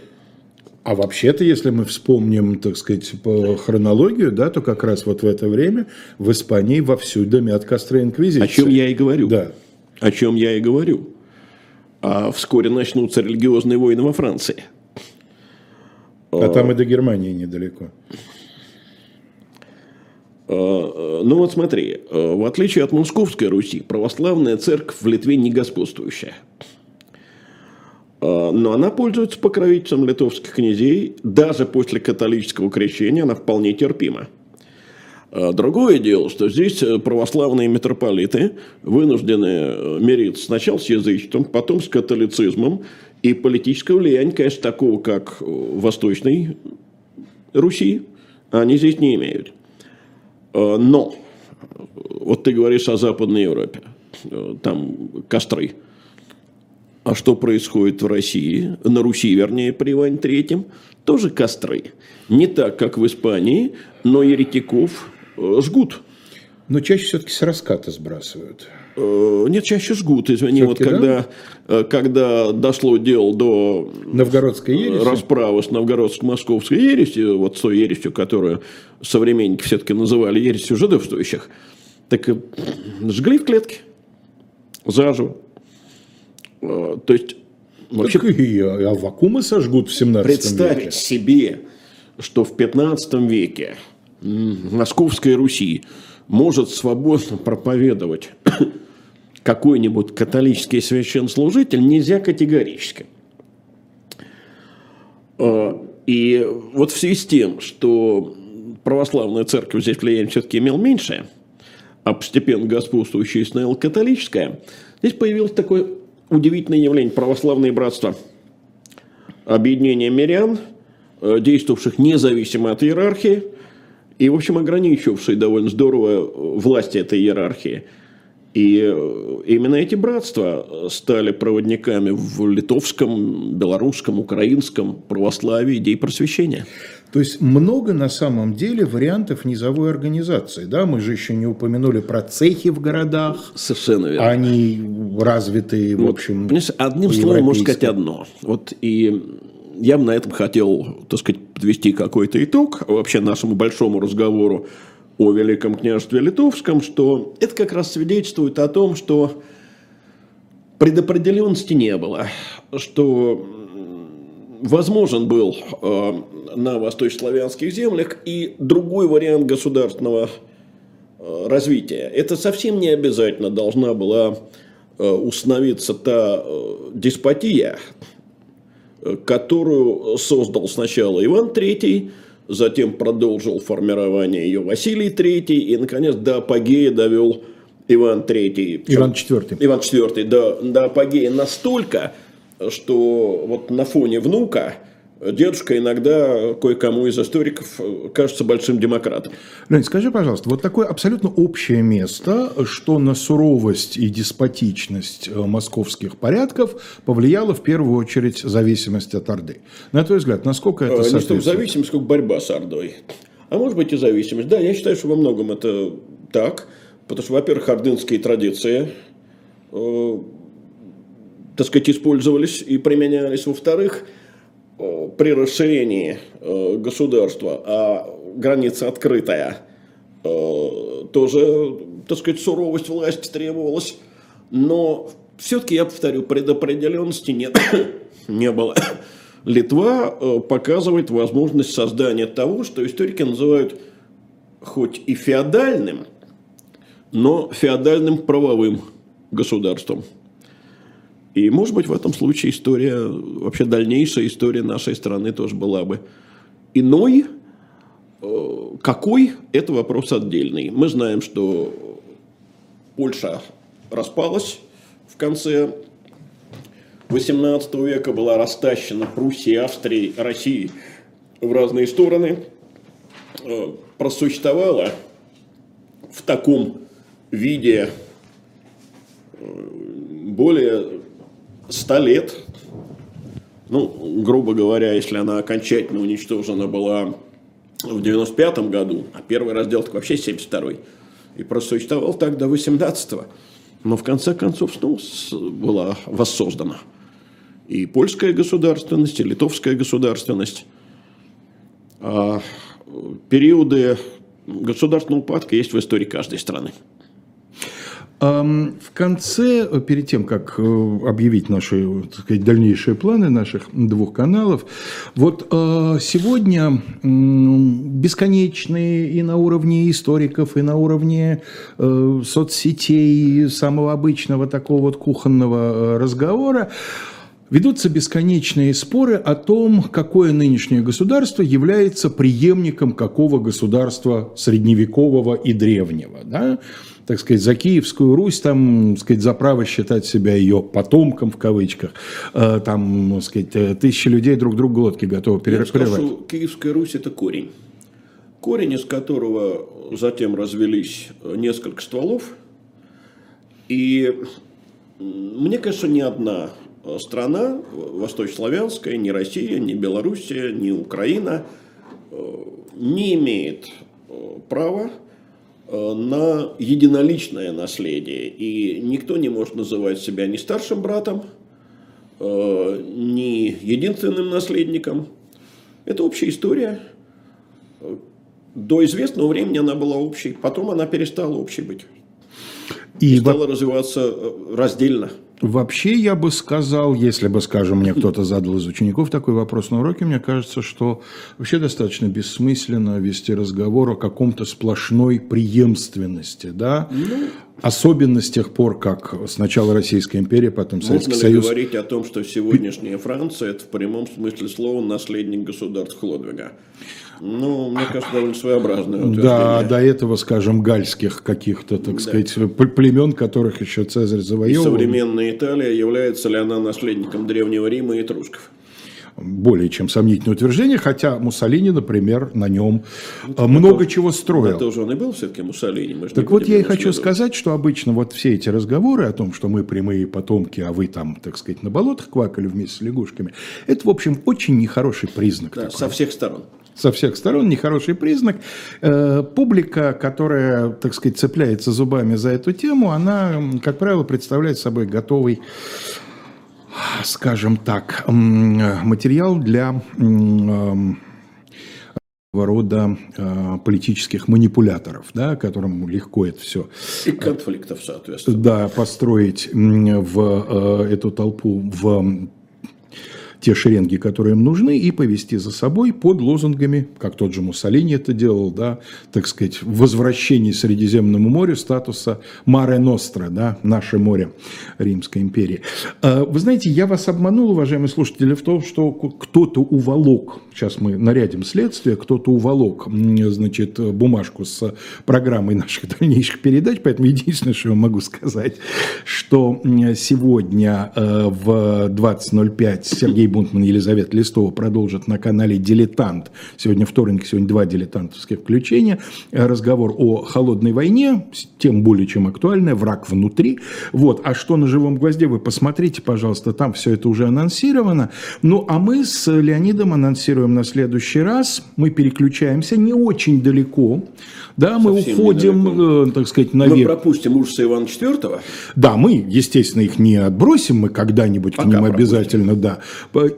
А вообще-то, если мы вспомним, так сказать, по хронологию, да, то как раз вот в это время в Испании вовсю дымят костры инквизиции. О чем я и говорю. Да. О чем я и говорю а вскоре начнутся религиозные войны во Франции. А там и до Германии недалеко. А, ну вот смотри, в отличие от Московской Руси, православная церковь в Литве не господствующая. А, но она пользуется покровительством литовских князей. Даже после католического крещения она вполне терпима. А другое дело, что здесь э, православные митрополиты вынуждены э, мириться сначала с язычеством, потом с католицизмом. И политическое влияние, конечно, такого, как в Восточной Руси, они здесь не имеют. А, но, вот ты говоришь о Западной Европе, э, там костры. А что происходит в России, на Руси, вернее, при Иване Третьем? Тоже костры. Не так, как в Испании, но еретиков Э, жгут. Но чаще все-таки с раската сбрасывают. Э, нет, чаще жгут, извини. Вот когда, да? Э, когда дошло дело до Новгородской ереси? расправы с новгородско-московской ересью, вот с той ересью, которую современники все-таки называли ересью жидовствующих, так жгли в клетке заживо. То есть Вообще, так и а вакуумы сожгут в 17 представить веке. себе, что в 15 веке Московской Руси может свободно проповедовать какой-нибудь католический священнослужитель, нельзя категорически. А, и вот в связи с тем, что православная церковь здесь влияние все-таки имел меньшее, а постепенно господствующая становилась католическая, здесь появилось такое удивительное явление – православные братства. Объединение мирян, э, действовавших независимо от иерархии – и, в общем, ограничивший довольно здорово власть этой иерархии. И э, именно эти братства стали проводниками в литовском, белорусском, украинском православии идей просвещения. То есть много на самом деле вариантов низовой организации. Да? Мы же еще не упомянули про цехи в городах. Совершенно верно. Они развитые, в общем. Одним словом, можно сказать одно. Вот и я бы на этом хотел, так сказать, подвести какой-то итог вообще нашему большому разговору о Великом княжестве Литовском, что это как раз свидетельствует о том, что предопределенности не было, что возможен был э, на восточнославянских землях и другой вариант государственного э, развития. Это совсем не обязательно должна была э, установиться та э, деспотия, которую создал сначала Иван III, затем продолжил формирование ее Василий III и, наконец, до апогея довел Иван III. Иван IV. Иван IV до, до апогея настолько, что вот на фоне внука дедушка иногда кое-кому из историков кажется большим демократом. Леонид, скажи, пожалуйста, вот такое абсолютно общее место, что на суровость и деспотичность э, московских порядков повлияла в первую очередь зависимость от Орды. На твой взгляд, насколько это соответствует? Не столько зависимость, сколько борьба с Ордой. А может быть и зависимость. Да, я считаю, что во многом это так. Потому что, во-первых, ордынские традиции э, так сказать, использовались и применялись. Во-вторых, Э, при расширении э, государства, а граница открытая, э, тоже, так сказать, суровость власти требовалась. Но все-таки, я повторю, предопределенности нет, не было. Литва э, показывает возможность создания того, что историки называют хоть и феодальным, но феодальным правовым государством. И, может быть, в этом случае история, вообще дальнейшая история нашей страны тоже была бы иной. Э, какой – это вопрос отдельный. Мы знаем, что Польша распалась в конце XVIII века, была растащена Пруссией, Австрией, Россией в разные стороны. Э, просуществовала в таком виде э, более ста лет, ну, грубо говоря, если она окончательно уничтожена была в 95 году, а первый раздел так вообще 72 и просуществовал так до 18-го. Но в конце концов снова была воссоздана и польская государственность, и литовская государственность. А периоды государственного упадка есть в истории каждой страны. В конце, э, перед тем, как э, объявить наши сказать, дальнейшие планы наших двух каналов, вот э, сегодня бесконечные и на уровне историков, и на уровне соцсетей, самого обычного такого вот кухонного разговора, Ведутся бесконечные споры о том, какое нынешнее государство является преемником какого государства средневекового и древнего. Да? Так сказать, за Киевскую Русь, там, так сказать, за право считать себя ее потомком, в кавычках, э, там, так сказать, э, тысячи людей друг другу глотки готовы перерывать. Я скажу, Киевская Русь – это корень. Корень, из которого затем развелись несколько стволов. И мне кажется, ни одна страна, восточнославянская, ни Россия, ни Белоруссия, ни Украина, э, не имеет права на единоличное наследие. И никто не может называть себя ни старшим братом, э, ни единственным наследником. Это общая история. До известного времени она была общей, потом она перестала общей быть. И, и стала развиваться э, раздельно. Вообще, я бы сказал, если бы, скажем, мне кто-то задал из учеников такой вопрос на уроке, мне кажется, что вообще достаточно бессмысленно вести разговор о каком-то сплошной преемственности, да? Ну, Особенно с тех пор, как сначала Российская империя, потом Советский Можно Союз. Можно говорить о том, что сегодняшняя Франция – это в прямом смысле слова наследник государств Хлодвига? Ну, мне кажется, довольно своеобразное утверждение. Да, до этого, скажем, гальских каких-то, так да. сказать, племен, которых еще Цезарь завоевал. И современная Италия, является ли она наследником Древнего Рима и этрусков? более чем сомнительное утверждение, хотя Муссолини, например, на нем ну, много то, чего строил. Это уже он и был все-таки Муссолини. Мы так вот я и хочу сказать, что обычно вот все эти разговоры о том, что мы прямые потомки, а вы там, так сказать, на болотах квакали вместе с лягушками, это, в общем, очень нехороший признак. Да, со всех сторон со всех сторон, нехороший признак. Э, публика, которая, так сказать, цепляется зубами за эту тему, она, как правило, представляет собой готовый скажем так, материал для рода э, политических манипуляторов, да, которым легко это все... И конфликтов, соответственно. Да, построить в э, эту толпу в те шеренги, которые им нужны, и повести за собой под лозунгами, как тот же Муссолини это делал, да, так сказать, возвращение Средиземному морю статуса Маре Ностра, да, наше море Римской империи. А, вы знаете, я вас обманул, уважаемые слушатели, в том, что кто-то уволок, сейчас мы нарядим следствие, кто-то уволок, значит, бумажку с программой наших дальнейших передач, поэтому единственное, что я могу сказать, что сегодня э, в 20.05 Сергей Бунтман, Елизавета Листова продолжат на канале «Дилетант». Сегодня вторник, сегодня два дилетантовских включения. Разговор о холодной войне, тем более чем актуальная, враг внутри. Вот. А что на живом гвозде, вы посмотрите, пожалуйста, там все это уже анонсировано. Ну, а мы с Леонидом анонсируем на следующий раз. Мы переключаемся не очень далеко. Да, мы Совсем уходим, э, так сказать, наверх. Мы пропустим ужасы Ивана IV. Да, мы, естественно, их не отбросим, мы когда-нибудь Пока к ним пропустим. обязательно, да,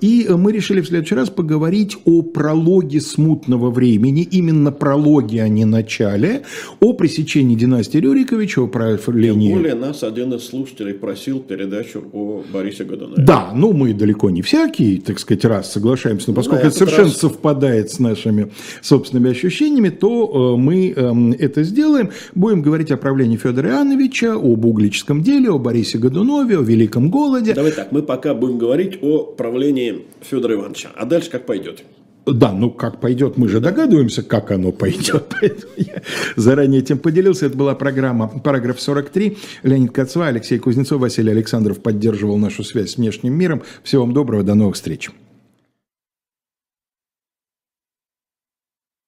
И мы решили в следующий раз поговорить о прологе смутного времени, именно прологе, а не начале, о пресечении династии Рюриковича, о правлении... Тем более нас один из слушателей просил передачу о Борисе Годунове. Да, ну мы далеко не всякие, так сказать, раз соглашаемся, но ну, поскольку это совершенно раз... совпадает с нашими собственными ощущениями, то э, мы э, это сделаем. Будем говорить о правлении Федора Иоанновича, об углическом деле, о Борисе Годунове, о Великом Голоде. Давай так, мы пока будем говорить о правлении Федора Ивановича, а дальше как пойдет. Да, ну как пойдет, мы же догадываемся, как оно пойдет. Поэтому я заранее этим поделился. Это была программа «Параграф 43». Леонид Кацва, Алексей Кузнецов, Василий Александров поддерживал нашу связь с внешним миром. Всего вам доброго, до новых встреч.